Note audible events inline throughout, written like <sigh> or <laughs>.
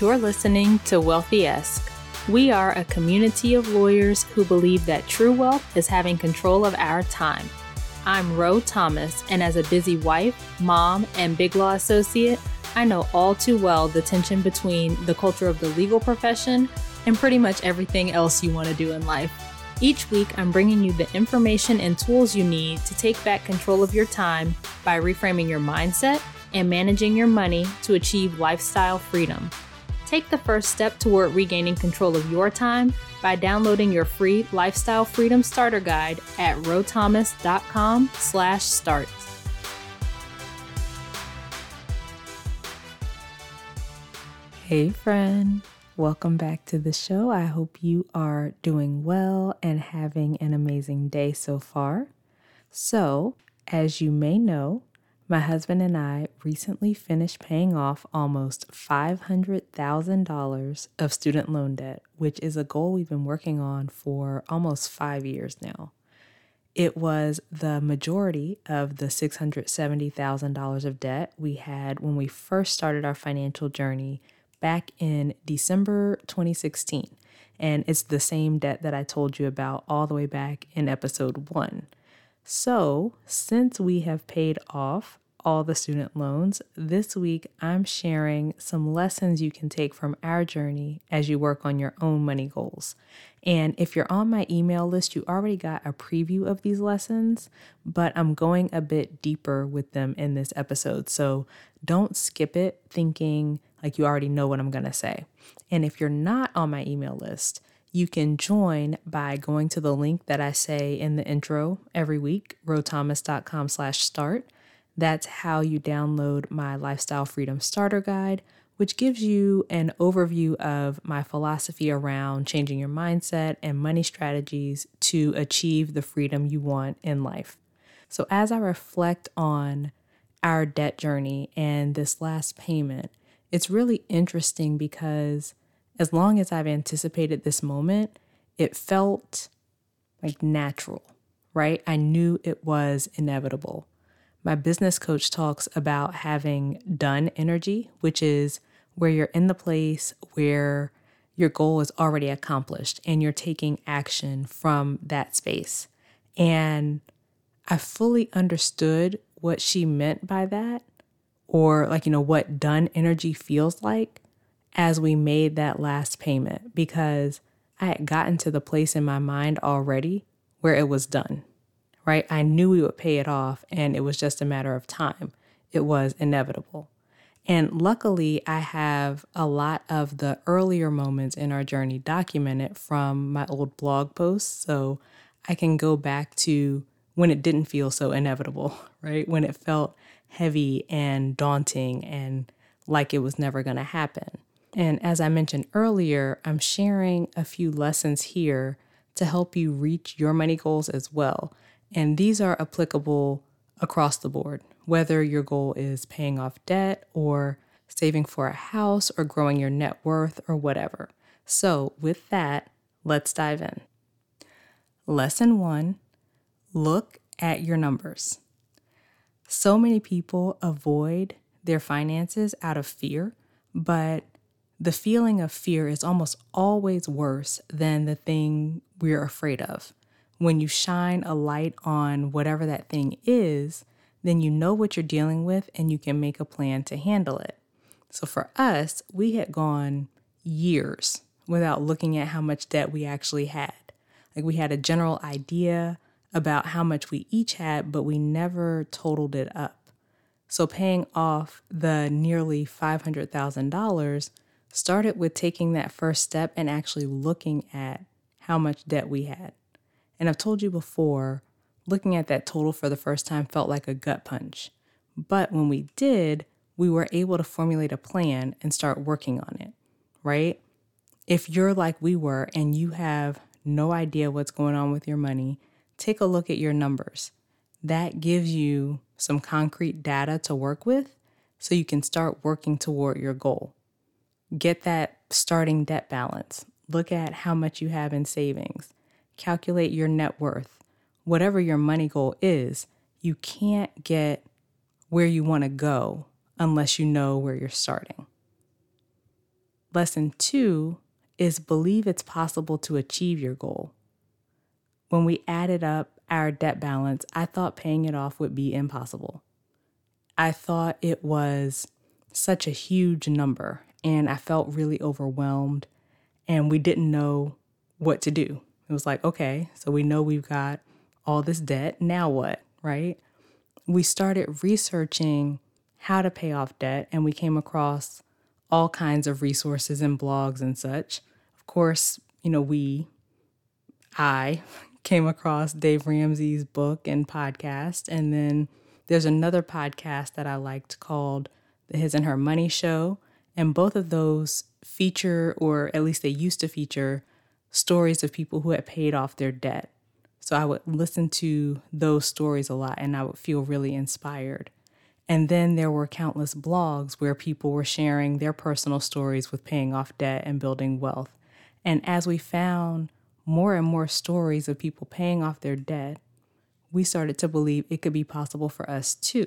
You're listening to Wealthy Esque. We are a community of lawyers who believe that true wealth is having control of our time. I'm Ro Thomas, and as a busy wife, mom, and big law associate, I know all too well the tension between the culture of the legal profession and pretty much everything else you want to do in life. Each week, I'm bringing you the information and tools you need to take back control of your time by reframing your mindset and managing your money to achieve lifestyle freedom. Take the first step toward regaining control of your time by downloading your free Lifestyle Freedom Starter Guide at rothomas.com slash start. Hey friend, welcome back to the show. I hope you are doing well and having an amazing day so far. So, as you may know, my husband and I recently finished paying off almost $500,000 of student loan debt, which is a goal we've been working on for almost five years now. It was the majority of the $670,000 of debt we had when we first started our financial journey back in December 2016. And it's the same debt that I told you about all the way back in episode one. So, since we have paid off all the student loans, this week I'm sharing some lessons you can take from our journey as you work on your own money goals. And if you're on my email list, you already got a preview of these lessons, but I'm going a bit deeper with them in this episode. So don't skip it thinking like you already know what I'm going to say. And if you're not on my email list, you can join by going to the link that I say in the intro every week, rothomas.com slash start. That's how you download my Lifestyle Freedom Starter Guide, which gives you an overview of my philosophy around changing your mindset and money strategies to achieve the freedom you want in life. So, as I reflect on our debt journey and this last payment, it's really interesting because as long as I've anticipated this moment, it felt like natural, right? I knew it was inevitable. My business coach talks about having done energy, which is where you're in the place where your goal is already accomplished and you're taking action from that space. And I fully understood what she meant by that, or like, you know, what done energy feels like as we made that last payment because I had gotten to the place in my mind already where it was done, right? I knew we would pay it off and it was just a matter of time. It was inevitable. And luckily, I have a lot of the earlier moments in our journey documented from my old blog posts. So I can go back to when it didn't feel so inevitable, <laughs> right? When it felt heavy and daunting and like it was never going to happen. And as I mentioned earlier, I'm sharing a few lessons here to help you reach your money goals as well. And these are applicable across the board, whether your goal is paying off debt or saving for a house or growing your net worth or whatever. So, with that, let's dive in. Lesson one look at your numbers. So many people avoid their finances out of fear, but the feeling of fear is almost always worse than the thing we're afraid of. When you shine a light on whatever that thing is, then you know what you're dealing with and you can make a plan to handle it. So for us, we had gone years without looking at how much debt we actually had. Like we had a general idea about how much we each had, but we never totaled it up. So paying off the nearly $500,000 started with taking that first step and actually looking at how much debt we had. And I've told you before, looking at that total for the first time felt like a gut punch. But when we did, we were able to formulate a plan and start working on it, right? If you're like we were and you have no idea what's going on with your money, take a look at your numbers. That gives you some concrete data to work with so you can start working toward your goal. Get that starting debt balance. Look at how much you have in savings. Calculate your net worth. Whatever your money goal is, you can't get where you want to go unless you know where you're starting. Lesson two is believe it's possible to achieve your goal. When we added up our debt balance, I thought paying it off would be impossible. I thought it was such a huge number and I felt really overwhelmed and we didn't know what to do. It was like, okay, so we know we've got all this debt. Now what, right? We started researching how to pay off debt and we came across all kinds of resources and blogs and such. Of course, you know, we, I <laughs> came across Dave Ramsey's book and podcast. And then there's another podcast that I liked called The His and Her Money Show. And both of those feature, or at least they used to feature, stories of people who had paid off their debt. So I would listen to those stories a lot and I would feel really inspired. And then there were countless blogs where people were sharing their personal stories with paying off debt and building wealth. And as we found more and more stories of people paying off their debt, we started to believe it could be possible for us too,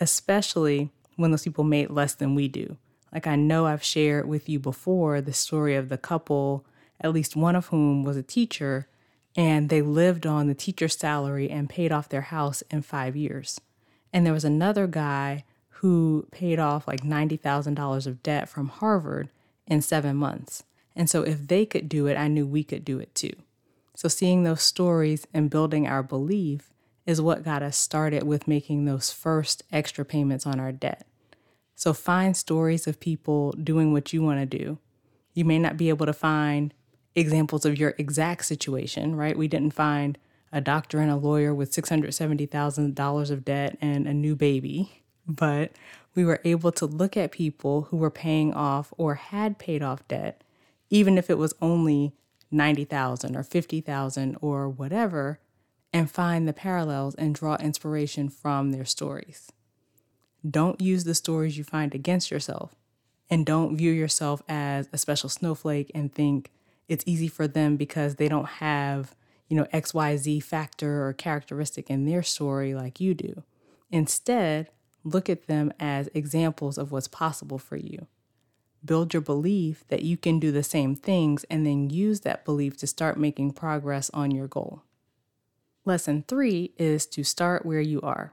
especially when those people made less than we do. Like I know I've shared with you before the story of the couple, at least one of whom was a teacher, and they lived on the teacher's salary and paid off their house in five years. And there was another guy who paid off like $90,000 of debt from Harvard in seven months. And so if they could do it, I knew we could do it too. So seeing those stories and building our belief is what got us started with making those first extra payments on our debt. So find stories of people doing what you want to do. You may not be able to find examples of your exact situation, right? We didn't find a doctor and a lawyer with $670,000 of debt and a new baby, but we were able to look at people who were paying off or had paid off debt even if it was only 90,000 or 50,000 or whatever, and find the parallels and draw inspiration from their stories. Don't use the stories you find against yourself, and don't view yourself as a special snowflake and think it's easy for them because they don't have, you know, XYZ factor or characteristic in their story like you do. Instead, look at them as examples of what's possible for you build your belief that you can do the same things, and then use that belief to start making progress on your goal. Lesson three is to start where you are.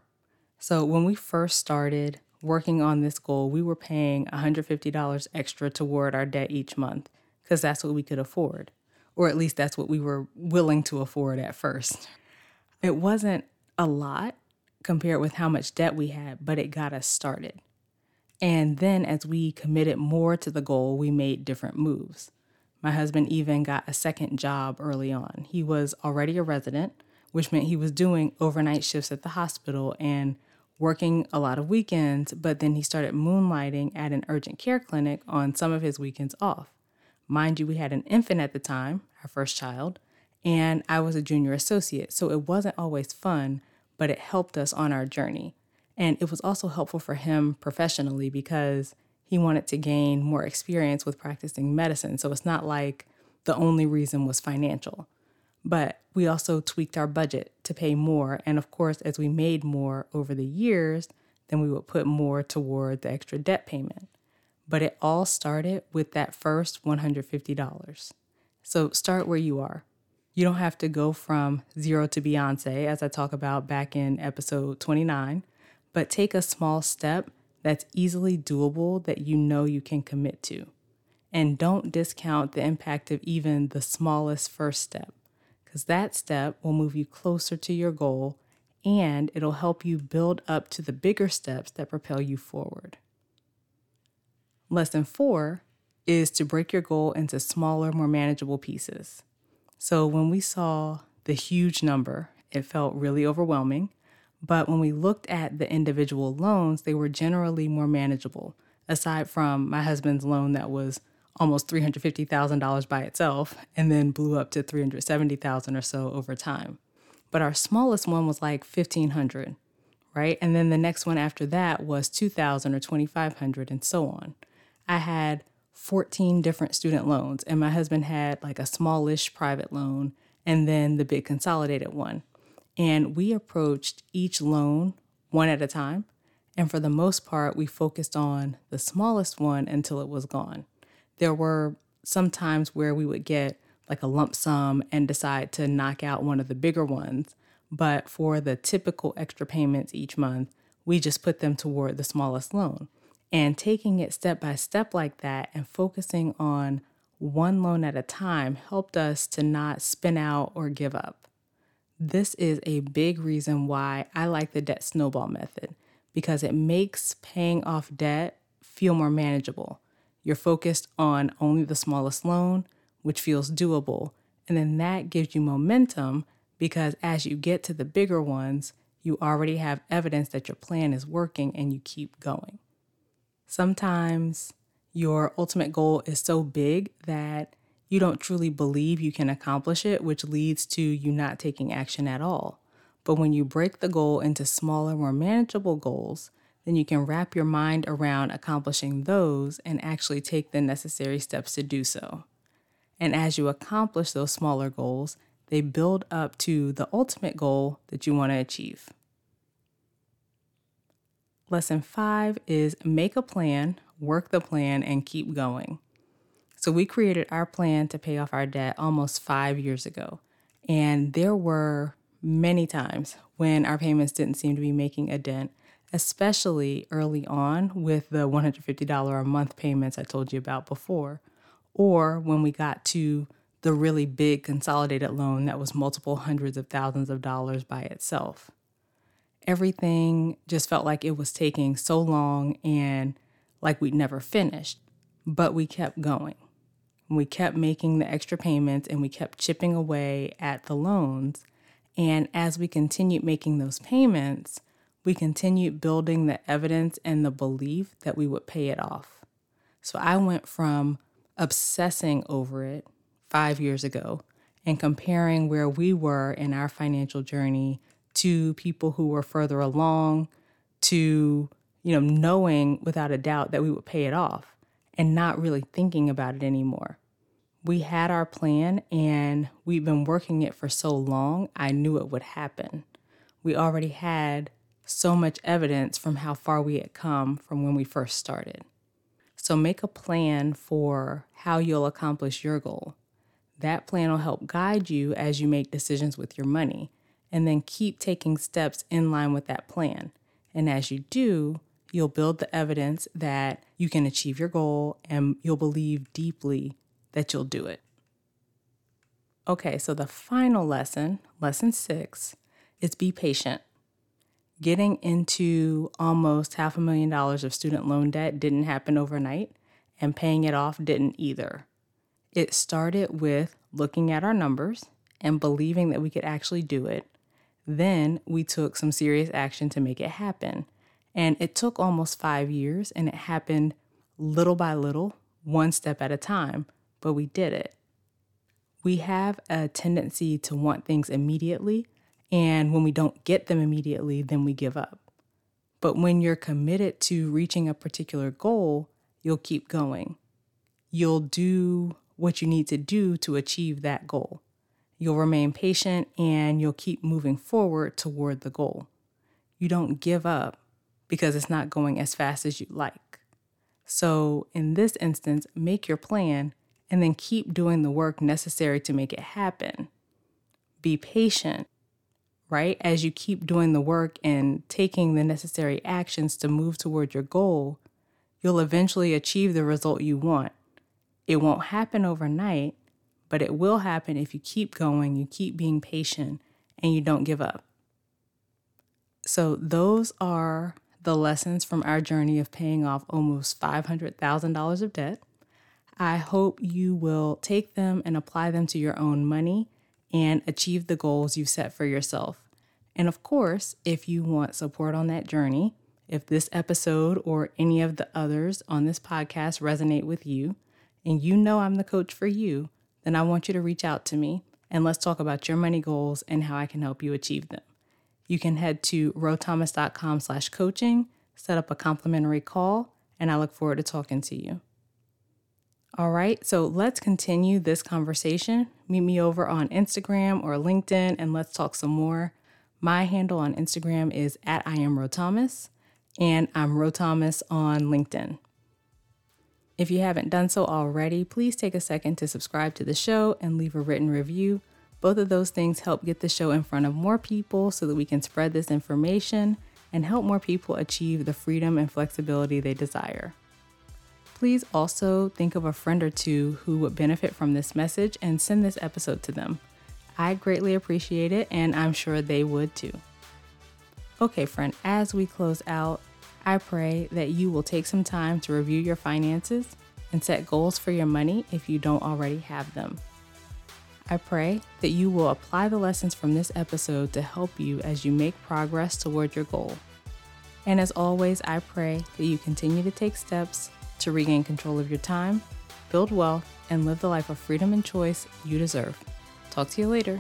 So, when we first started working on this goal, we were paying $150 extra toward our debt each month because that's what we could afford, or at least that's what we were willing to afford at first. It wasn't a lot compared with how much debt we had, but it got us started. And then as we committed more to the goal, we made different moves. My husband even got a second job early on. He was already a resident, which meant he was doing overnight shifts at the hospital and working a lot of weekends, but then he started moonlighting at an urgent care clinic on some of his weekends off. Mind you, we had an infant at the time, our first child, and I was a junior associate, so it wasn't always fun, but it helped us on our journey. And it was also helpful for him professionally because he wanted to gain more experience with practicing medicine. So it's not like the only reason was financial. But we also tweaked our budget to pay more. And of course, as we made more over the years, then we would put more toward the extra debt payment. But it all started with that first $150. So start where you are. You don't have to go from zero to Beyonce, as I talk about back in episode 29 but take a small step that's easily doable that you know you can commit to. And don't discount the impact of even the smallest first step, because that step will move you closer to your goal and it'll help you build up to the bigger steps that propel you forward. Lesson four is to break your goal into smaller, more manageable pieces. So when we saw the huge number, it felt really overwhelming. But when we looked at the individual loans, they were generally more manageable, aside from my husband's loan that was almost $350,000 by itself and then blew up to 370,000 or so over time. But our smallest one was like 1500, right? And then the next one after that was 2000 or 2500 and so on. I had 14 different student loans and my husband had like a smallish private loan and then the big consolidated one. And we approached each loan one at a time. And for the most part, we focused on the smallest one until it was gone. There were some times where we would get like a lump sum and decide to knock out one of the bigger ones. But for the typical extra payments each month, we just put them toward the smallest loan. And taking it step by step like that and focusing on one loan at a time helped us to not spin out or give up. This is a big reason why I like the debt snowball method because it makes paying off debt feel more manageable. You're focused on only the smallest loan, which feels doable, and then that gives you momentum because as you get to the bigger ones, you already have evidence that your plan is working and you keep going. Sometimes your ultimate goal is so big that you don't truly believe you can accomplish it, which leads to you not taking action at all. But when you break the goal into smaller, more manageable goals, then you can wrap your mind around accomplishing those and actually take the necessary steps to do so. And as you accomplish those smaller goals, they build up to the ultimate goal that you want to achieve. Lesson five is make a plan, work the plan, and keep going. So, we created our plan to pay off our debt almost five years ago. And there were many times when our payments didn't seem to be making a dent, especially early on with the $150 a month payments I told you about before, or when we got to the really big consolidated loan that was multiple hundreds of thousands of dollars by itself. Everything just felt like it was taking so long and like we'd never finished, but we kept going. We kept making the extra payments and we kept chipping away at the loans. And as we continued making those payments, we continued building the evidence and the belief that we would pay it off. So I went from obsessing over it five years ago and comparing where we were in our financial journey to people who were further along, to, you know, knowing without a doubt that we would pay it off and not really thinking about it anymore. We had our plan and we've been working it for so long, I knew it would happen. We already had so much evidence from how far we had come from when we first started. So make a plan for how you'll accomplish your goal. That plan will help guide you as you make decisions with your money, and then keep taking steps in line with that plan. And as you do, you'll build the evidence that you can achieve your goal and you'll believe deeply that you'll do it. Okay, so the final lesson, lesson six, is be patient. Getting into almost half a million dollars of student loan debt didn't happen overnight, and paying it off didn't either. It started with looking at our numbers and believing that we could actually do it. Then we took some serious action to make it happen. And it took almost five years, and it happened little by little, one step at a time, but we did it. We have a tendency to want things immediately, and when we don't get them immediately, then we give up. But when you're committed to reaching a particular goal, you'll keep going. You'll do what you need to do to achieve that goal. You'll remain patient and you'll keep moving forward toward the goal. You don't give up because it's not going as fast as you like. So, in this instance, make your plan and then keep doing the work necessary to make it happen. Be patient, right? As you keep doing the work and taking the necessary actions to move toward your goal, you'll eventually achieve the result you want it won't happen overnight, but it will happen if you keep going, you keep being patient, and you don't give up. So, those are the lessons from our journey of paying off almost $500,000 of debt. I hope you will take them and apply them to your own money and achieve the goals you've set for yourself. And of course, if you want support on that journey, if this episode or any of the others on this podcast resonate with you, and you know I'm the coach for you, then I want you to reach out to me and let's talk about your money goals and how I can help you achieve them. You can head to rothomas.com slash coaching, set up a complimentary call, and I look forward to talking to you. All right, so let's continue this conversation. Meet me over on Instagram or LinkedIn and let's talk some more. My handle on Instagram is at I am Rothomas, and I'm Rothomas on LinkedIn. If you haven't done so already, please take a second to subscribe to the show and leave a written review. Both of those things help get the show in front of more people so that we can spread this information and help more people achieve the freedom and flexibility they desire. Please also think of a friend or two who would benefit from this message and send this episode to them. I greatly appreciate it, and I'm sure they would too. Okay, friend, as we close out, I pray that you will take some time to review your finances and set goals for your money if you don't already have them. I pray that you will apply the lessons from this episode to help you as you make progress toward your goal. And as always, I pray that you continue to take steps to regain control of your time, build wealth, and live the life of freedom and choice you deserve. Talk to you later.